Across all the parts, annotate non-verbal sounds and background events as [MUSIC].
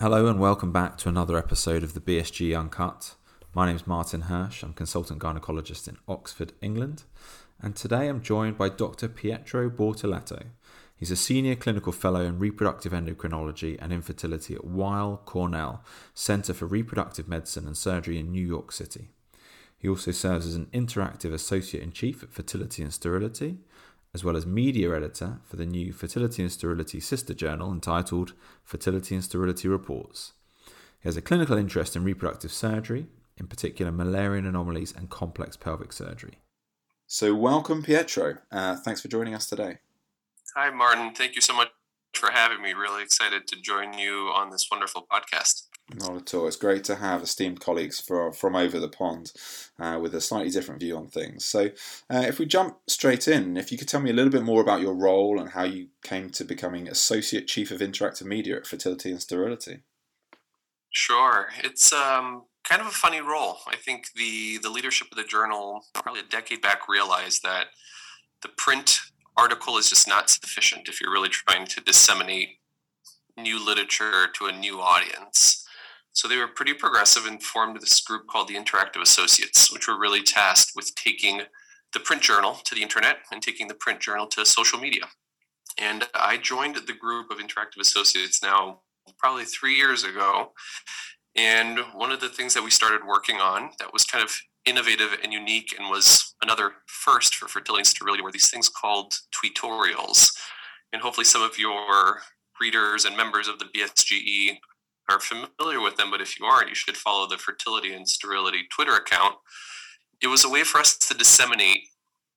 Hello and welcome back to another episode of the BSG Uncut. My name is Martin Hirsch. I'm consultant gynecologist in Oxford, England, and today I'm joined by Dr. Pietro Bortoletto. He's a senior clinical fellow in reproductive endocrinology and infertility at Weill Cornell Center for Reproductive Medicine and Surgery in New York City. He also serves as an interactive associate in chief at Fertility and Sterility as well as media editor for the new Fertility and Sterility sister journal entitled Fertility and Sterility Reports. He has a clinical interest in reproductive surgery, in particular Müllerian anomalies and complex pelvic surgery. So, welcome, Pietro. Uh, thanks for joining us today. Hi, Martin. Thank you so much for having me. Really excited to join you on this wonderful podcast. Not at all. It's great to have esteemed colleagues from, from over the pond uh, with a slightly different view on things. So, uh, if we jump straight in, if you could tell me a little bit more about your role and how you came to becoming Associate Chief of Interactive Media at Fertility and Sterility. Sure. It's um, kind of a funny role. I think the, the leadership of the journal, probably a decade back, realized that the print article is just not sufficient if you're really trying to disseminate new literature to a new audience. So they were pretty progressive and formed this group called the Interactive Associates, which were really tasked with taking the print journal to the internet and taking the print journal to social media. And I joined the group of Interactive Associates now probably three years ago. And one of the things that we started working on that was kind of innovative and unique and was another first for fertility and sterility were these things called tutorials. And hopefully some of your readers and members of the BSGE are familiar with them, but if you aren't, you should follow the Fertility and Sterility Twitter account. It was a way for us to disseminate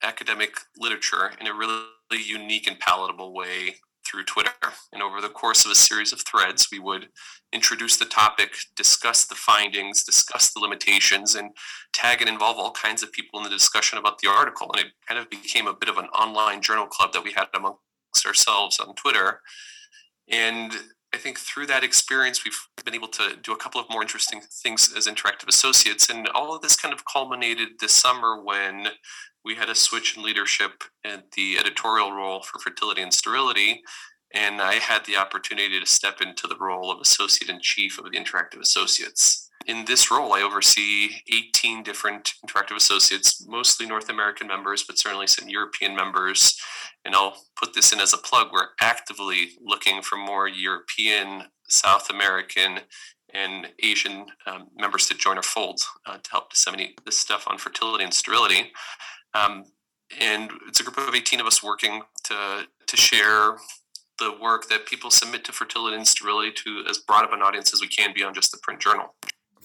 academic literature in a really unique and palatable way through Twitter. And over the course of a series of threads, we would introduce the topic, discuss the findings, discuss the limitations, and tag and involve all kinds of people in the discussion about the article. And it kind of became a bit of an online journal club that we had amongst ourselves on Twitter. And I think through that experience, we've been able to do a couple of more interesting things as interactive associates. And all of this kind of culminated this summer when we had a switch in leadership at the editorial role for fertility and sterility. And I had the opportunity to step into the role of associate in chief of the interactive associates in this role, I oversee 18 different interactive associates, mostly North American members, but certainly some European members. And I'll put this in as a plug. We're actively looking for more European, South American, and Asian um, members to join our fold uh, to help disseminate this stuff on fertility and sterility. Um, and it's a group of 18 of us working to, to share the work that people submit to fertility and sterility to as broad of an audience as we can beyond just the print journal.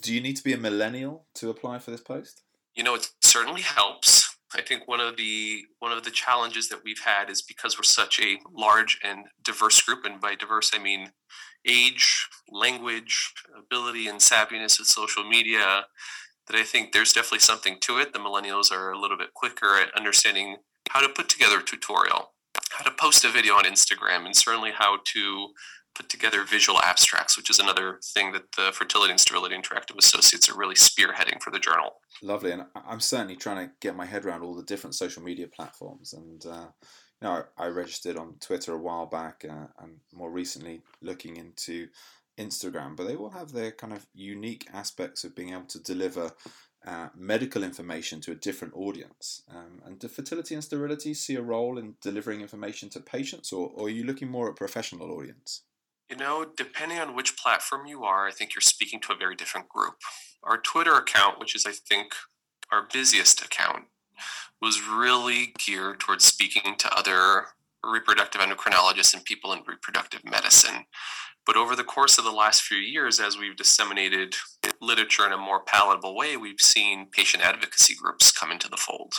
Do you need to be a millennial to apply for this post? You know, it certainly helps. I think one of the one of the challenges that we've had is because we're such a large and diverse group, and by diverse I mean age, language, ability, and savviness with social media. That I think there's definitely something to it. The millennials are a little bit quicker at understanding how to put together a tutorial, how to post a video on Instagram, and certainly how to put together visual abstracts, which is another thing that the Fertility and Sterility Interactive Associates are really spearheading for the journal. Lovely, and I'm certainly trying to get my head around all the different social media platforms. And uh, you know, I, registered on Twitter a while back, uh, and more recently looking into Instagram. But they all have their kind of unique aspects of being able to deliver uh, medical information to a different audience. Um, and do fertility and sterility see a role in delivering information to patients, or, or are you looking more at professional audience? You know, depending on which platform you are, I think you're speaking to a very different group. Our Twitter account, which is, I think, our busiest account, was really geared towards speaking to other reproductive endocrinologists and people in reproductive medicine. But over the course of the last few years, as we've disseminated literature in a more palatable way, we've seen patient advocacy groups come into the fold.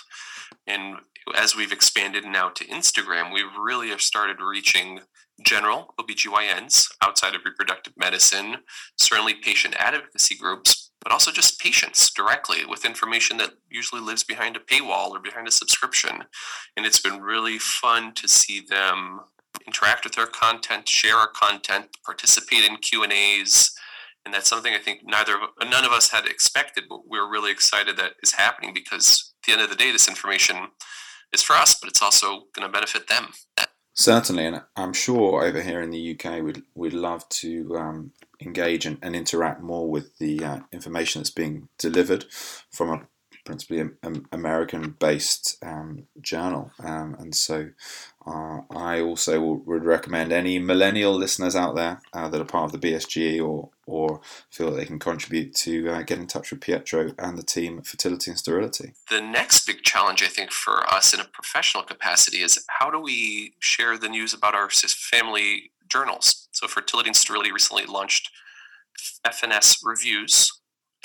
And as we've expanded now to Instagram, we really have started reaching general OBGYNs outside of reproductive medicine, certainly patient advocacy groups, but also just patients directly with information that usually lives behind a paywall or behind a subscription. And it's been really fun to see them interact with our content, share our content, participate in Q&As, and that's something I think neither none of us had expected, but we're really excited that is happening because at the end of the day, this information is for us, but it's also going to benefit them. Certainly, and I'm sure over here in the UK, we'd, we'd love to um, engage and, and, interact more with the uh, information that's being delivered from a principally American based um, journal. Um, and so uh, I also would recommend any millennial listeners out there uh, that are part of the BSG or, or feel that they can contribute to uh, get in touch with Pietro and the team at Fertility and Sterility. The next big challenge, I think, for us in a professional capacity is how do we share the news about our family journals? So, Fertility and Sterility recently launched F&S Reviews,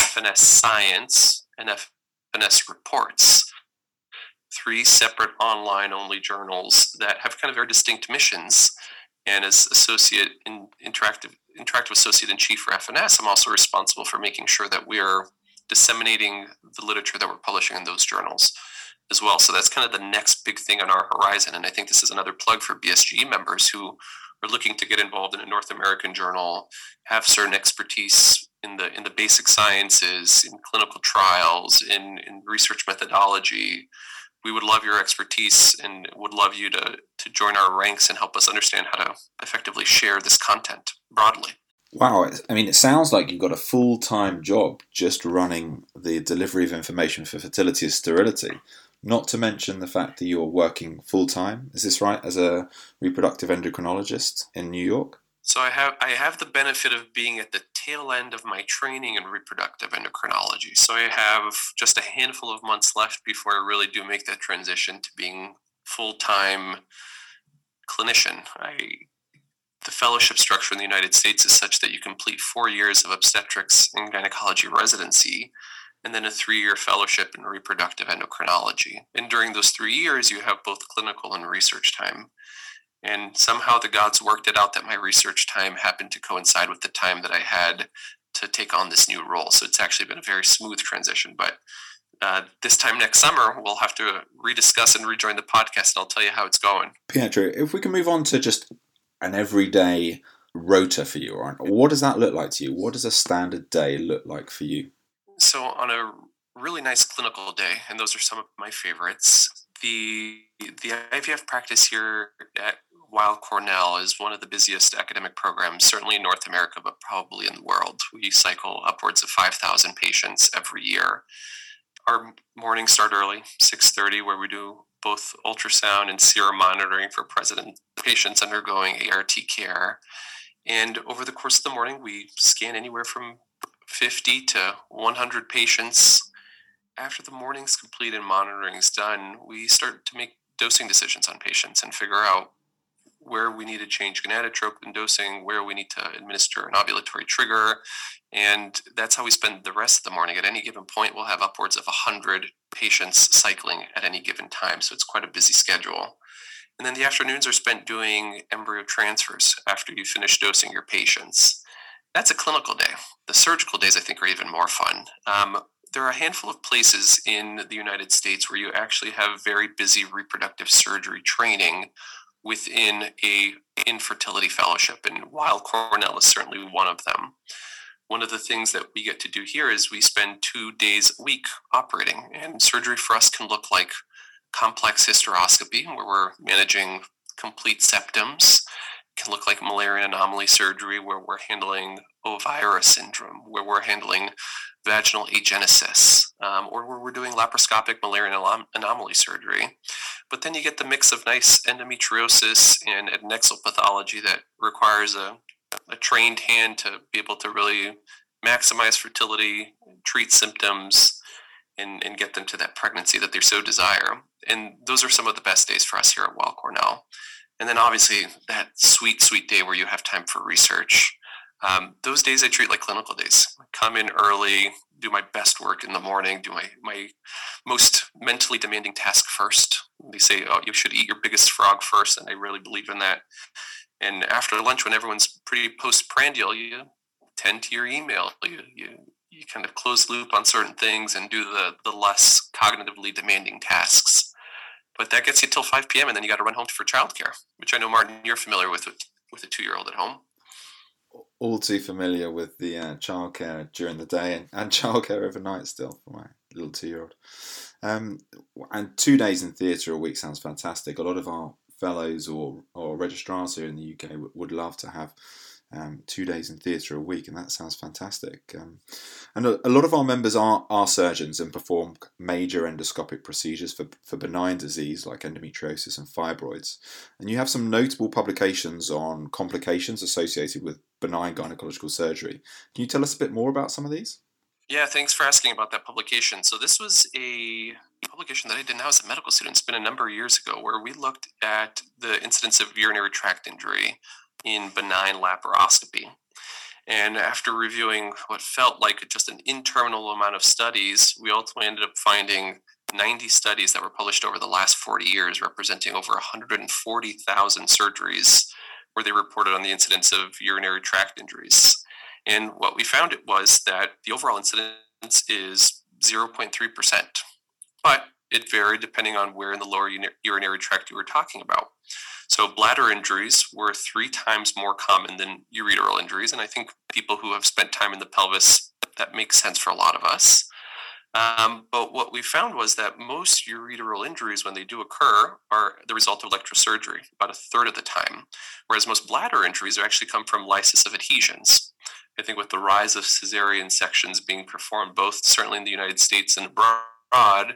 F&S Science, and F&S Reports three separate online only journals that have kind of very distinct missions. And as associate in interactive interactive associate in chief for F&S, I'm also responsible for making sure that we are disseminating the literature that we're publishing in those journals as well. So that's kind of the next big thing on our horizon. And I think this is another plug for BSG members who are looking to get involved in a North American journal, have certain expertise in the in the basic sciences, in clinical trials, in, in research methodology, we would love your expertise and would love you to, to join our ranks and help us understand how to effectively share this content broadly. Wow, I mean, it sounds like you've got a full time job just running the delivery of information for fertility and sterility, not to mention the fact that you're working full time. Is this right, as a reproductive endocrinologist in New York? So I have I have the benefit of being at the tail end of my training in reproductive endocrinology. So I have just a handful of months left before I really do make that transition to being full-time clinician. I the fellowship structure in the United States is such that you complete 4 years of obstetrics and gynecology residency and then a 3-year fellowship in reproductive endocrinology. And during those 3 years you have both clinical and research time. And somehow the gods worked it out that my research time happened to coincide with the time that I had to take on this new role. So it's actually been a very smooth transition. But uh, this time next summer, we'll have to rediscuss and rejoin the podcast, and I'll tell you how it's going. Pietro, if we can move on to just an everyday rota for you, right? What does that look like to you? What does a standard day look like for you? So on a really nice clinical day, and those are some of my favorites. The the IVF practice here at Weill Cornell is one of the busiest academic programs, certainly in North America, but probably in the world. We cycle upwards of 5,000 patients every year. Our mornings start early, 6:30, where we do both ultrasound and serum monitoring for president patients undergoing ART care. And over the course of the morning, we scan anywhere from 50 to 100 patients. After the morning's complete and monitoring is done, we start to make dosing decisions on patients and figure out where we need to change gonadotropin dosing, where we need to administer an ovulatory trigger. And that's how we spend the rest of the morning. At any given point, we'll have upwards of 100 patients cycling at any given time. So it's quite a busy schedule. And then the afternoons are spent doing embryo transfers after you finish dosing your patients. That's a clinical day. The surgical days, I think, are even more fun. Um, there are a handful of places in the United States where you actually have very busy reproductive surgery training within a infertility fellowship, and Weill Cornell is certainly one of them. One of the things that we get to do here is we spend two days a week operating, and surgery for us can look like complex hysteroscopy, where we're managing complete septums. Can look like Müllerian anomaly surgery, where we're handling OHVIRA syndrome, where we're handling vaginal agenesis, um, or where we're doing laparoscopic Müllerian anomaly surgery. But then you get the mix of nice endometriosis and adnexal pathology that requires a, a trained hand to be able to really maximize fertility, treat symptoms, and, and get them to that pregnancy that they so desire. And those are some of the best days for us here at Weill Cornell. And then obviously that sweet, sweet day where you have time for research um, those days I treat like clinical days. I come in early, do my best work in the morning, do my, my most mentally demanding task first. They say, oh, you should eat your biggest frog first, and I really believe in that. And after lunch, when everyone's pretty postprandial, you tend to your email. You, you, you kind of close loop on certain things and do the, the less cognitively demanding tasks. But that gets you till 5 p.m. and then you got to run home for childcare, which I know, Martin, you're familiar with with, a two year old at home all too familiar with the uh, childcare during the day and, and [LAUGHS] childcare overnight still for my little two year old. Um, and two days in theatre a week sounds fantastic. A lot of our fellows or, or registrars here in the UK would love to have um, two days in theatre a week, and that sounds fantastic. Um, and a, a, lot of our members are, are surgeons and perform major endoscopic procedures for, for benign disease like endometriosis and fibroids. And you have some notable publications on complications associated with benign gynecological surgery. Can you tell us a bit more about some of these? Yeah, thanks for asking about that publication. So, this was a publication that I did now as a medical student. It's been a number of years ago where we looked at the incidence of urinary tract injury in benign laparoscopy. And after reviewing what felt like just an interminable amount of studies, we ultimately ended up finding 90 studies that were published over the last 40 years, representing over 140,000 surgeries where they reported on the incidence of urinary tract injuries. And what we found it was that the overall incidence is 0.3%, but it varied depending on where in the lower urinary tract you were talking about. So bladder injuries were three times more common than ureteral injuries, and I think people who have spent time in the pelvis that makes sense for a lot of us. Um, but what we found was that most ureteral injuries, when they do occur, are the result of electrosurgery, about a third of the time. Whereas most bladder injuries actually come from lysis of adhesions. I think with the rise of cesarean sections being performed, both certainly in the United States and abroad, I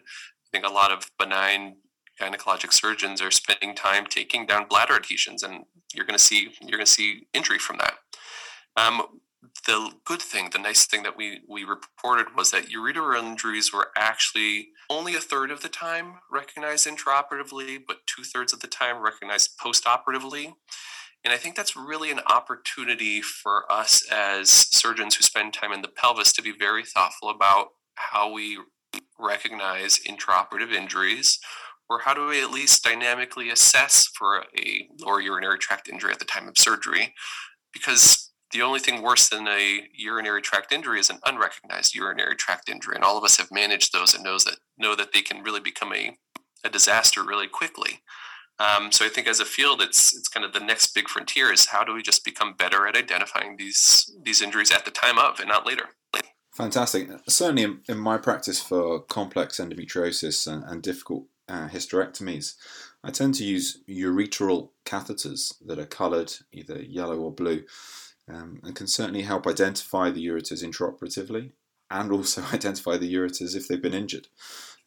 think a lot of benign gynecologic surgeons are spending time taking down bladder adhesions, and you're going to see you're going to see injury from that. Um, the good thing, the nice thing that we we reported was that ureteral injuries were actually only a third of the time recognized intraoperatively, but two thirds of the time recognized postoperatively. And I think that's really an opportunity for us as surgeons who spend time in the pelvis to be very thoughtful about how we recognize intraoperative injuries or how do we at least dynamically assess for a lower urinary tract injury at the time of surgery? Because the only thing worse than a urinary tract injury is an unrecognized urinary tract injury, and all of us have managed those and knows that know that they can really become a, a disaster really quickly. Um, so I think as a field, it's it's kind of the next big frontier is how do we just become better at identifying these these injuries at the time of and not later. Fantastic. Certainly, in, in my practice for complex endometriosis and, and difficult uh, hysterectomies, I tend to use ureteral catheters that are coloured either yellow or blue um, and can certainly help identify the ureters intraoperatively and also [LAUGHS] identify the ureters if they've been injured.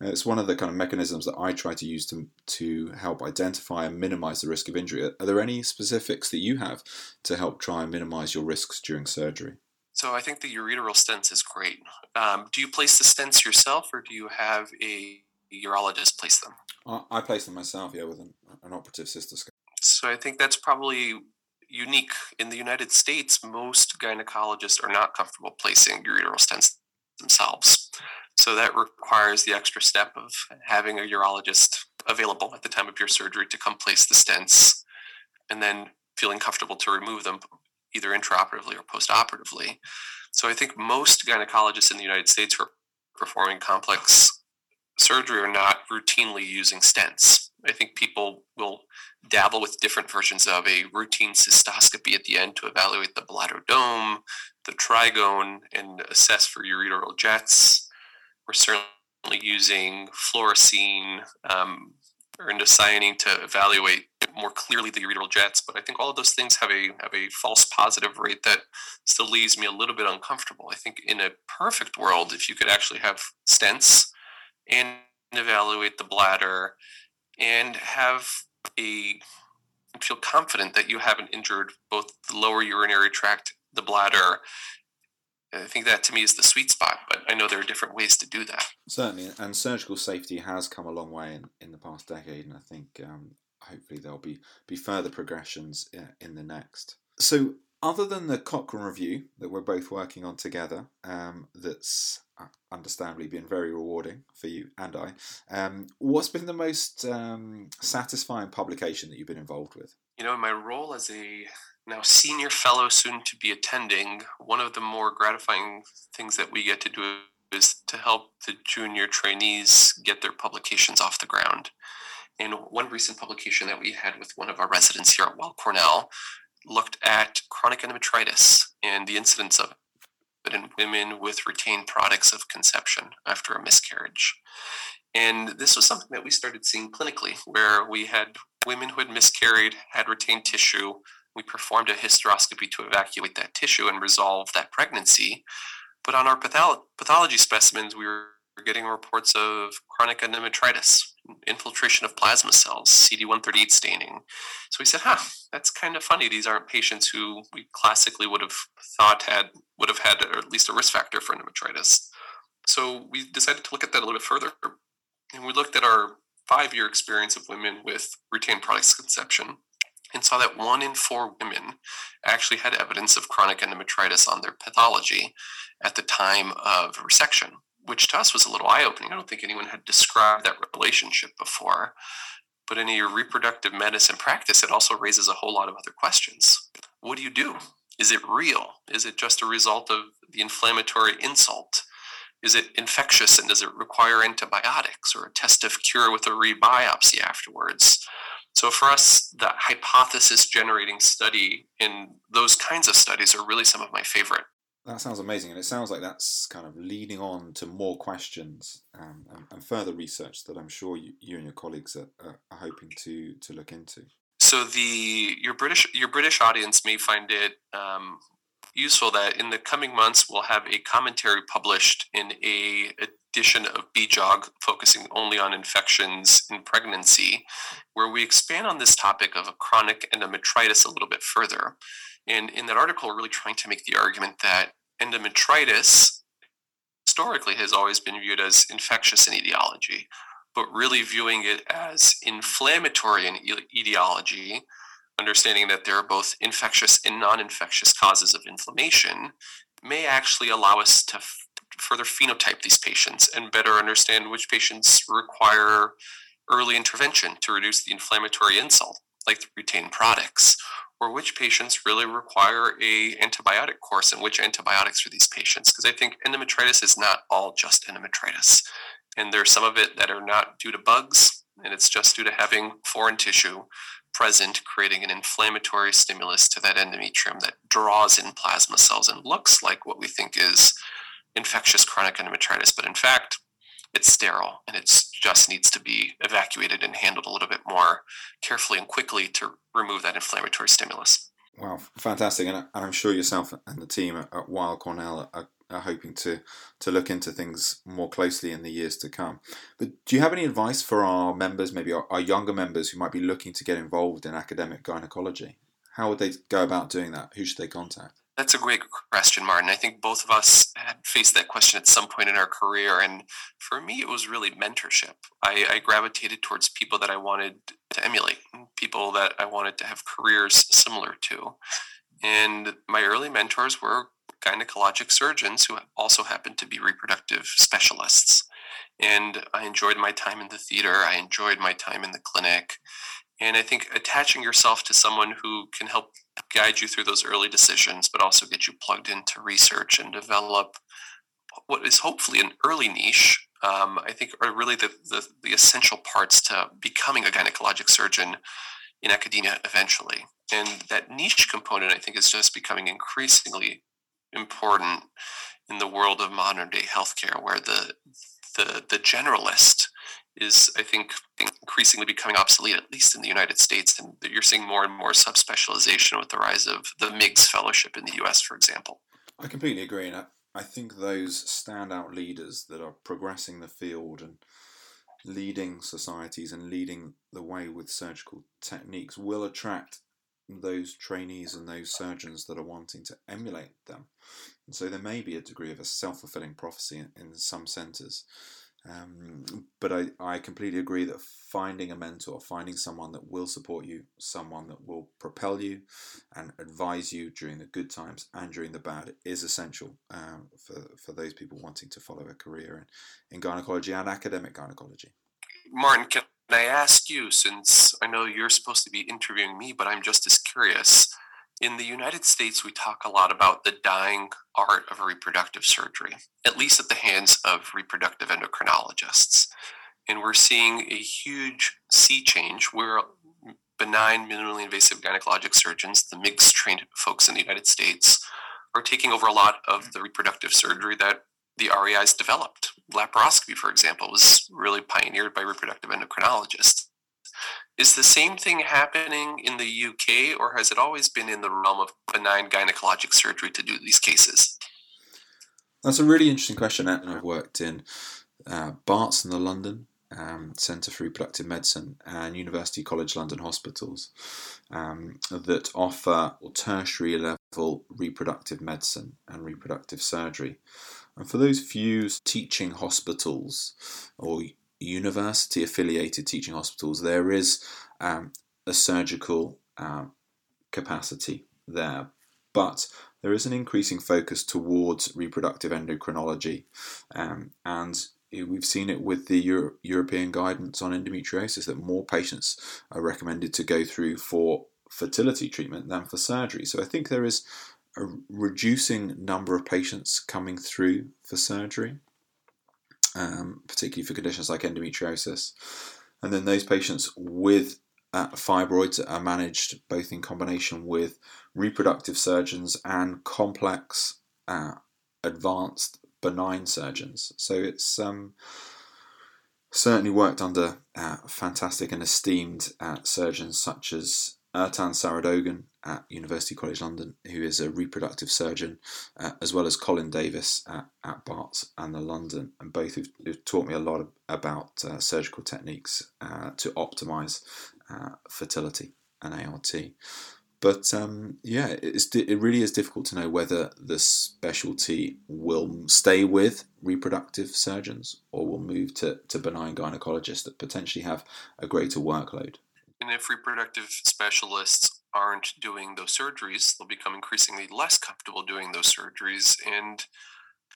Uh, it's one of the kind of mechanisms that I try to use to, to help identify and minimize the risk of injury. Are there any specifics that you have to help try and minimize your risks during surgery? So I think the ureteral stents is great. Um, do you place the stents yourself, or do you have a urologist place them? I, place them myself, yeah, with an, an operative cystoscope. So I think that's probably unique. In the United States, most gynecologists are not comfortable placing ureteral stents themselves. So that requires the extra step of having a urologist available at the time of your surgery to come place the stents and then feeling comfortable to remove them either intraoperatively or postoperatively. So I think most gynecologists in the United States who are performing complex surgery or not routinely using stents. I think people will dabble with different versions of a routine cystoscopy at the end to evaluate the bladder dome, the trigone, and assess for ureteral jets. We're certainly using fluorescein um, or indocyanine to evaluate more clearly the ureteral jets, but I think all of those things have a have a false positive rate that still leaves me a little bit uncomfortable. I think in a perfect world, if you could actually have stents and evaluate the bladder and have a feel confident that you haven't injured both the lower urinary tract, the bladder. I think that to me is the sweet spot, but I know there are different ways to do that. Certainly, and surgical safety has come a long way in, in the past decade, and I think um, hopefully there'll be, be further progressions in, in the next. So, other than the Cochrane review that we're both working on together, um, that's uh, understandably been very rewarding for you and I, um, what's been the most um, satisfying publication that you've been involved with? You know, in my role as a now senior fellow, soon to be attending, one of the more gratifying things that we get to do is to help the junior trainees get their publications off the ground. And one recent publication that we had with one of our residents here at Weill Cornell looked at chronic endometritis and the incidence of it in women with retained products of conception after a miscarriage. And this was something that we started seeing clinically, where we had women who had miscarried, had retained tissue. We performed a hysteroscopy to evacuate that tissue and resolve that pregnancy. But on our patholo- pathology specimens, we were getting reports of chronic endometritis, infiltration of plasma cells, CD138 staining. So we said, huh, that's kind of funny. These aren't patients who we classically would have thought had would have had at least a risk factor for endometritis. So we decided to look at that a little bit further. And we looked at our five year experience of women with retained products conception and saw that one in four women actually had evidence of chronic endometritis on their pathology at the time of resection, which to us was a little eye opening. I don't think anyone had described that relationship before. But in your reproductive medicine practice, it also raises a whole lot of other questions. What do you do? Is it real? Is it just a result of the inflammatory insult? Is it infectious and does it require antibiotics or a test of cure with a rebiopsy afterwards? So for us, the hypothesis generating study in those kinds of studies are really some of my favorite. That sounds amazing, and it sounds like that's kind of leading on to more questions um, and, and, further research that I'm sure you, you and your colleagues are, are, hoping to to look into. So the your British your British audience may find it um, useful that in the coming months we'll have a commentary published in a edition of BJOG focusing only on infections in pregnancy, where we expand on this topic of a chronic endometritis a little bit further. And in that article, we're really trying to make the argument that endometritis historically has always been viewed as infectious in etiology, but really viewing it as inflammatory in etiology understanding that there are both infectious and non infectious causes of inflammation may actually allow us to further phenotype these patients and better understand which patients require early intervention to reduce the inflammatory insult, like the retained products, or which patients really require a antibiotic course and which antibiotics for these patients. Because I think endometritis is not all just endometritis. And there's some of it that are not due to bugs, and it's just due to having foreign tissue present, creating an inflammatory stimulus to that endometrium that draws in plasma cells and looks like what we think is infectious chronic endometritis. But in fact, it's sterile and it just needs to be evacuated and handled a little bit more carefully and quickly to remove that inflammatory stimulus. Wow, fantastic! And I'm sure yourself and the team at Weill Cornell are are hoping to to look into things more closely in the years to come. But do you have any advice for our members, maybe our, our younger members who might be looking to get involved in academic gynecology? How would they go about doing that? Who should they contact? That's a great question, Martin. I think both of us had faced that question at some point in our career. And for me, it was really mentorship. I, I, gravitated towards people that I wanted to emulate, people that I wanted to have careers similar to. And my early mentors were gynecologic surgeons who also happened to be reproductive specialists. And I enjoyed my time in the theater, I enjoyed my time in the clinic. And I think attaching yourself to someone who can help guide you through those early decisions, but also get you plugged into research and develop what is hopefully an early niche, um, I think are really the, the, the essential parts to becoming a gynecologic surgeon in academia eventually. And that niche component, I think, is just becoming increasingly important in the world of modern day healthcare, where the the the generalist is, I think, increasingly becoming obsolete, at least in the United States, and you're seeing more and more subspecialization with the rise of the MIGS fellowship in the U.S., for example. I completely agree, and I, I think those standout leaders that are progressing the field and leading societies and leading the way with surgical techniques will attract those trainees and those surgeons that are wanting to emulate them. And so there may be a degree of a self fulfilling prophecy in, in, some centres. Um, but I, I completely agree that finding a mentor, finding someone that will support you, someone that will propel you and advise you during the good times and during the bad is essential um, for, for those people wanting to follow a career in, in gynecology and academic gynecology. Martin, can I ask you, since I know you're supposed to be interviewing me, but I'm just as curious. In the United States, we talk a lot about the dying art of reproductive surgery, at least at the hands of reproductive endocrinologists. And we're seeing a huge sea change where benign, minimally invasive gynecologic surgeons, the MIGS trained folks in the United States, are taking over a lot of the reproductive surgery that the REIs developed. Laparoscopy, for example, was really pioneered by reproductive endocrinologists. Is the same thing happening in the UK, or has it always been in the realm of benign gynecologic surgery to do these cases? That's a really interesting question. I've worked in uh, Barts in the London um, Centre for Reproductive Medicine and University College London hospitals um, that offer tertiary level reproductive medicine and reproductive surgery. And for those few teaching hospitals or university affiliated teaching hospitals, there is um, a surgical uh, capacity there. But there is an increasing focus towards reproductive endocrinology, um, and we've seen it with the Euro- European guidance on endometriosis that more patients are recommended to go through for fertility treatment than for surgery. So I think there is a reducing number of patients coming through for surgery, um, particularly for conditions like endometriosis. And then those patients with uh, fibroids are managed both in combination with reproductive surgeons and complex, uh, advanced, benign surgeons. So it's um, certainly worked under uh, fantastic and esteemed uh, surgeons such as Ertan Saridogan at University College London, who is a reproductive surgeon, uh, as well as Colin Davis at, at Barts and the London, and both have, have taught me a lot of, about uh, surgical techniques uh, to optimize uh, fertility and ART. But um, yeah, it really is difficult to know whether the specialty will stay with reproductive surgeons or will move to, to benign gynecologists that potentially have a greater workload. And if reproductive specialists aren't doing those surgeries, they'll become increasingly less comfortable doing those surgeries. And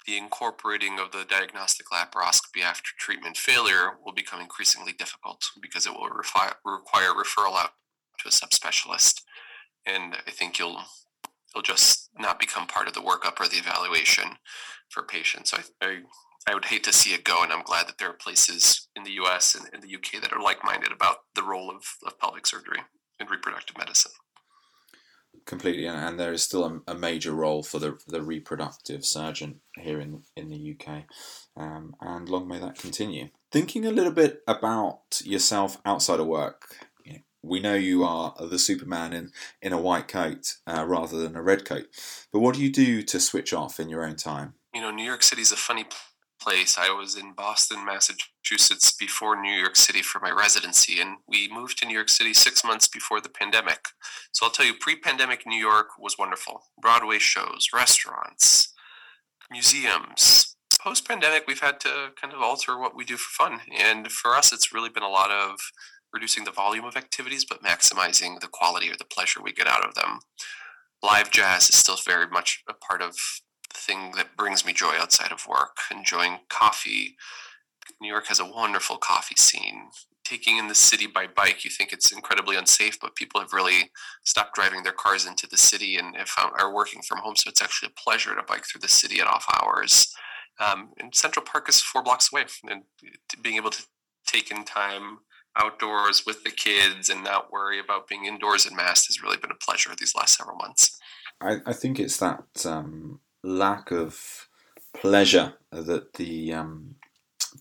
the incorporating of the diagnostic laparoscopy after treatment failure will become increasingly difficult because it will refi- require referral out to a subspecialist. And I think you'll you'll just not become part of the workup or the evaluation for patients. I, I I would hate to see it go, and I'm glad that there are places in the U.S. and in the UK that are like-minded about the role of, of pelvic surgery in reproductive medicine. Completely, and there is still a, a major role for the the reproductive surgeon here in in the UK, um, and long may that continue. Thinking a little bit about yourself outside of work, we know you are the Superman in, in a white coat uh, rather than a red coat. But what do you do to switch off in your own time? You know, New York City is a funny place. I was in Boston, Massachusetts before New York City for my residency, and we moved to New York City six months before the pandemic. So I'll tell you, pre pandemic New York was wonderful. Broadway shows, restaurants, museums. Post pandemic, we've had to kind of alter what we do for fun. And for us, it's really been a lot of reducing the volume of activities, but maximizing the quality or the pleasure we get out of them. Live jazz is still very much a part of thing that brings me joy outside of work. Enjoying coffee. New York has a wonderful coffee scene. Taking in the city by bike, you think it's incredibly unsafe, but people have really stopped driving their cars into the city and found, are working from home. So it's actually a pleasure to bike through the city at off hours. Um, and Central Park is four blocks away, and being able to take in time outdoors with the kids and not worry about being indoors and masked has really been a pleasure these last several months. I, I think it's that um, lack of pleasure that the um,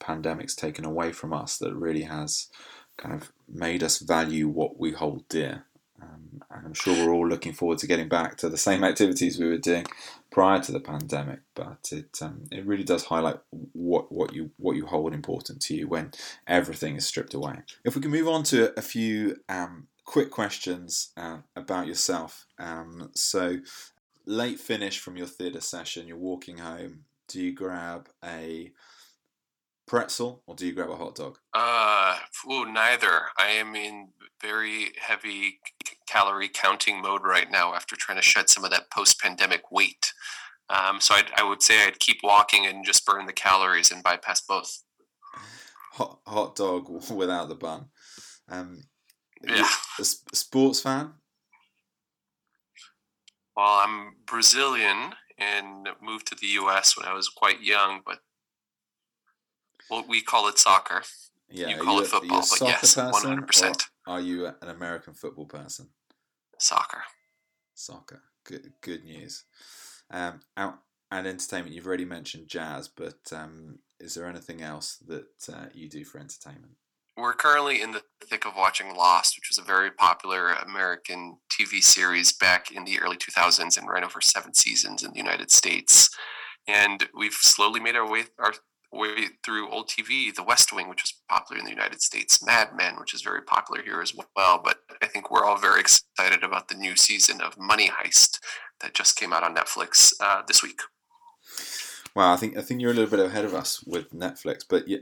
pandemic's taken away from us that really has kind of made us value what we hold dear. Um, and I'm sure we're all looking forward to getting back to the same activities we were doing prior to the pandemic. But it um, it really does highlight what, what you what you hold important to you when everything is stripped away. If we can move on to a few um, quick questions uh, about yourself. Um, so late finish from your theatre session, you're walking home. Do you grab a pretzel or do you grab a hot dog? Uh, neither. I am in very heavy calorie counting mode right now after trying to shed some of that post pandemic weight. Um, so I'd, I would say I'd keep walking and just burn the calories and bypass both. Hot, hot dog [LAUGHS] without the bun. Um, yeah. A sports fan? Well, I'm Brazilian and moved to the U.S. when I was quite young, but well, we call it soccer. Yeah, you call you, it football, but yes, one hundred percent. Are you an American football person? Soccer. Soccer. Good. Good news. Um, out and entertainment. You've already mentioned jazz, but um, is there anything else that uh, you do for entertainment? We're currently in the thick of watching Lost, which was a very popular American TV series back in the early 2000s and ran over seven seasons in the United States. And we've slowly made our way our way through old TV, The West Wing, which was popular in the United States, Mad Men, which is very popular here as well. But I think we're all very excited about the new season of Money Heist that just came out on Netflix uh, this week. Well, I think I think you're a little bit ahead of us with Netflix, but yeah,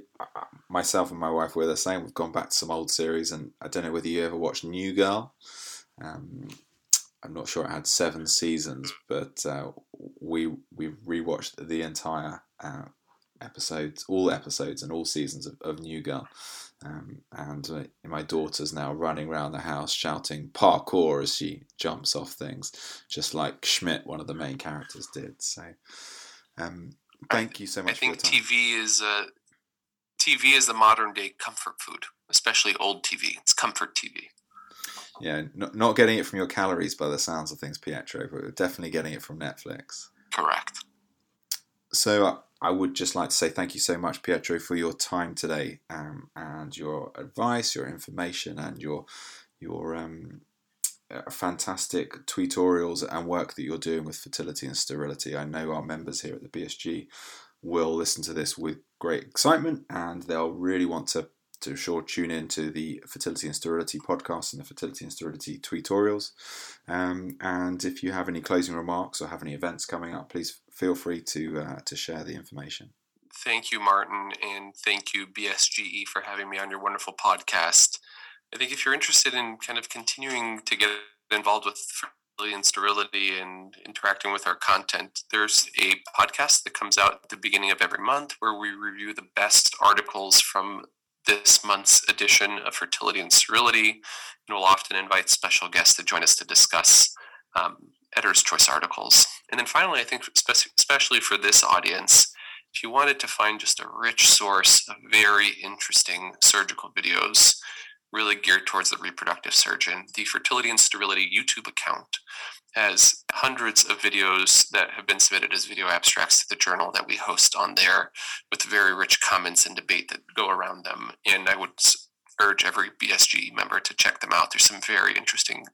myself and my wife we're the same. We've gone back to some old series, and I don't know whether you ever watched New Girl. Um, I'm not sure it had seven seasons, but uh, we we rewatched the entire uh, episodes, all episodes and all seasons of, of New Girl. Um, and uh, my daughter's now running around the house shouting parkour as she jumps off things, just like Schmidt, one of the main characters, did. So, um, Thank you so much. I think TV is uh, TV is the modern day comfort food, especially old TV. It's comfort TV. Yeah, not, not getting it from your calories by the sounds of things, Pietro, but definitely getting it from Netflix. Correct. So uh, I would just like to say thank you so much, Pietro, for your time today um, and your advice, your information, and your your um, fantastic tutorials and work that you're doing with fertility and sterility. I know our members here at the BSG will listen to this with great excitement and they'll really want to to sure tune in to the fertility and sterility podcast and the fertility and sterility tutorials. Um, and if you have any closing remarks or have any events coming up, please feel free to uh, to share the information. Thank you, Martin, and thank you, BSGE, for having me on your wonderful podcast. I think if you're interested in kind of continuing to get involved with fertility and sterility and interacting with our content, there's a podcast that comes out at the beginning of every month where we review the best articles from this month's edition of Fertility and Sterility, and we'll often invite special guests to join us to discuss um, editor's choice articles. And then finally, I think especially for this audience, if you wanted to find just a rich source of very interesting surgical videos, really geared towards the reproductive surgeon. The Fertility and Sterility YouTube account has hundreds of videos that have been submitted as video abstracts to the journal that we host on there with very rich comments and debate that go around them. And I would urge every BSG member to check them out. There's some very interesting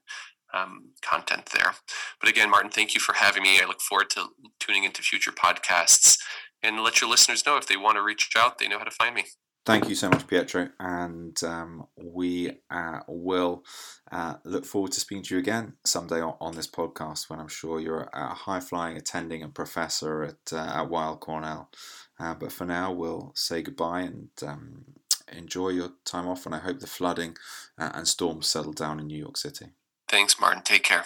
um, content there. But again, Martin, thank you for having me. I look forward to tuning into future podcasts and let your listeners know if they want to reach out, they know how to find me. Thank you so much, Pietro, and um, we uh, will uh, look forward to speaking to you again someday on, on, this podcast when I'm sure you're a high flying attending and professor at, uh, at Weill Cornell. Uh, but for now, we'll say goodbye and um, enjoy your time off, and I hope the flooding uh, and storms settle down in New York City. Thanks, Martin. Take care.